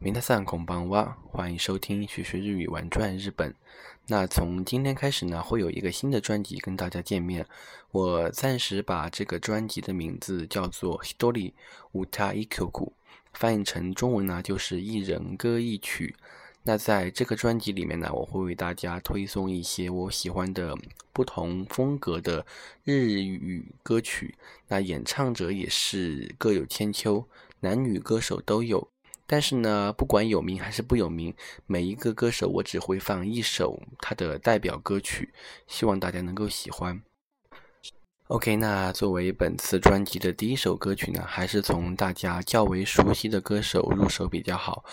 明大三空邦哇，欢迎收听学学日语玩转日本。那从今天开始呢，会有一个新的专辑跟大家见面。我暂时把这个专辑的名字叫做 Hitori Uta Ikuku，翻译成中文呢就是一人歌一曲。那在这个专辑里面呢，我会为大家推送一些我喜欢的不同风格的日语歌曲。那演唱者也是各有千秋，男女歌手都有。但是呢，不管有名还是不有名，每一个歌手我只会放一首他的代表歌曲，希望大家能够喜欢。OK，那作为本次专辑的第一首歌曲呢，还是从大家较为熟悉的歌手入手比较好。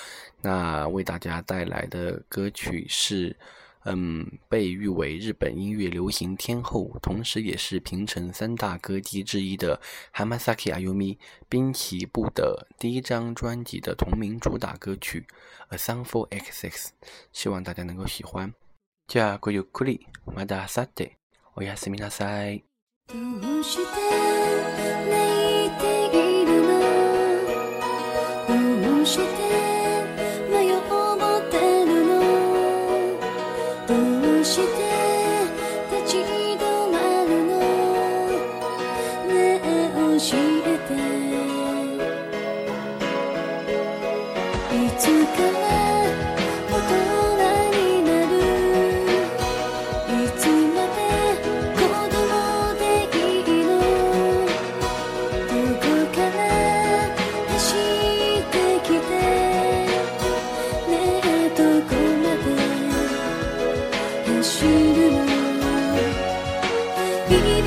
那为大家带来的歌曲是。嗯，被誉为日本音乐流行天后，同时也是平成三大歌姬之一的 Hamasaki Ayumi 滨崎步的第一张专辑的同名主打歌曲《A Song for X X》，希望大家能够喜欢。じゃあごゆっくり、また明後日、おやすみなさい。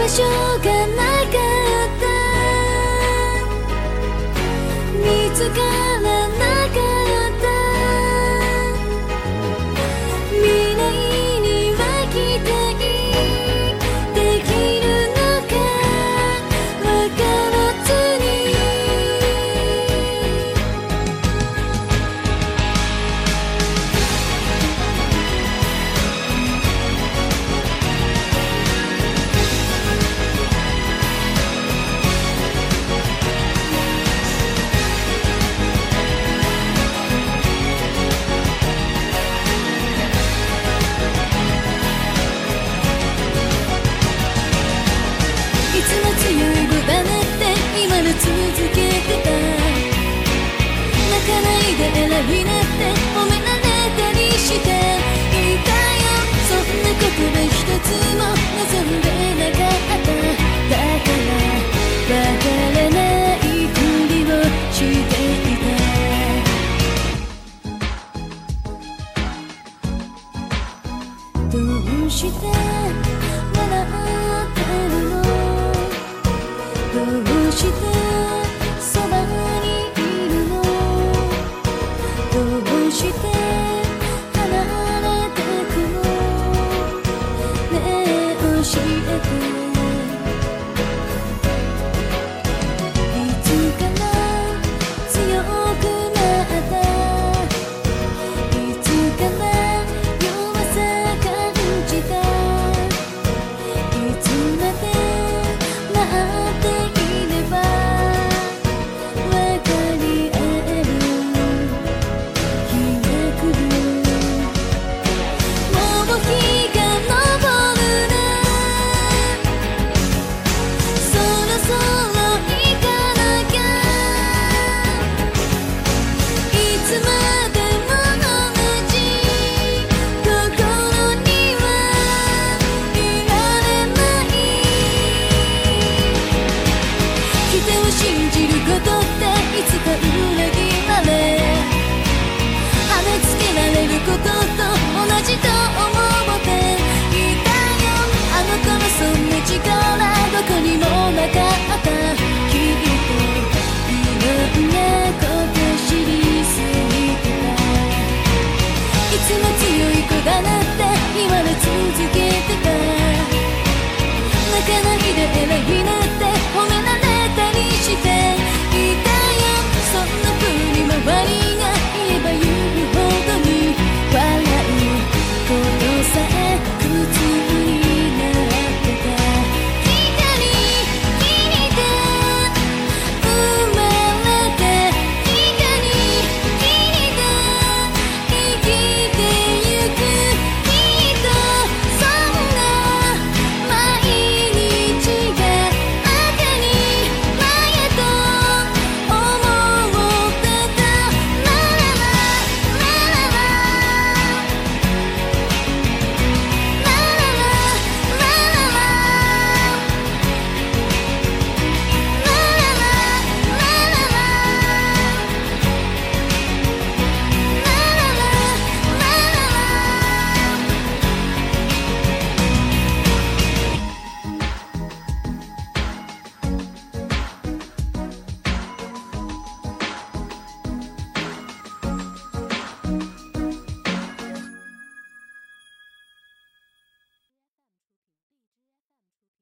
所がなかった見つから いで選び な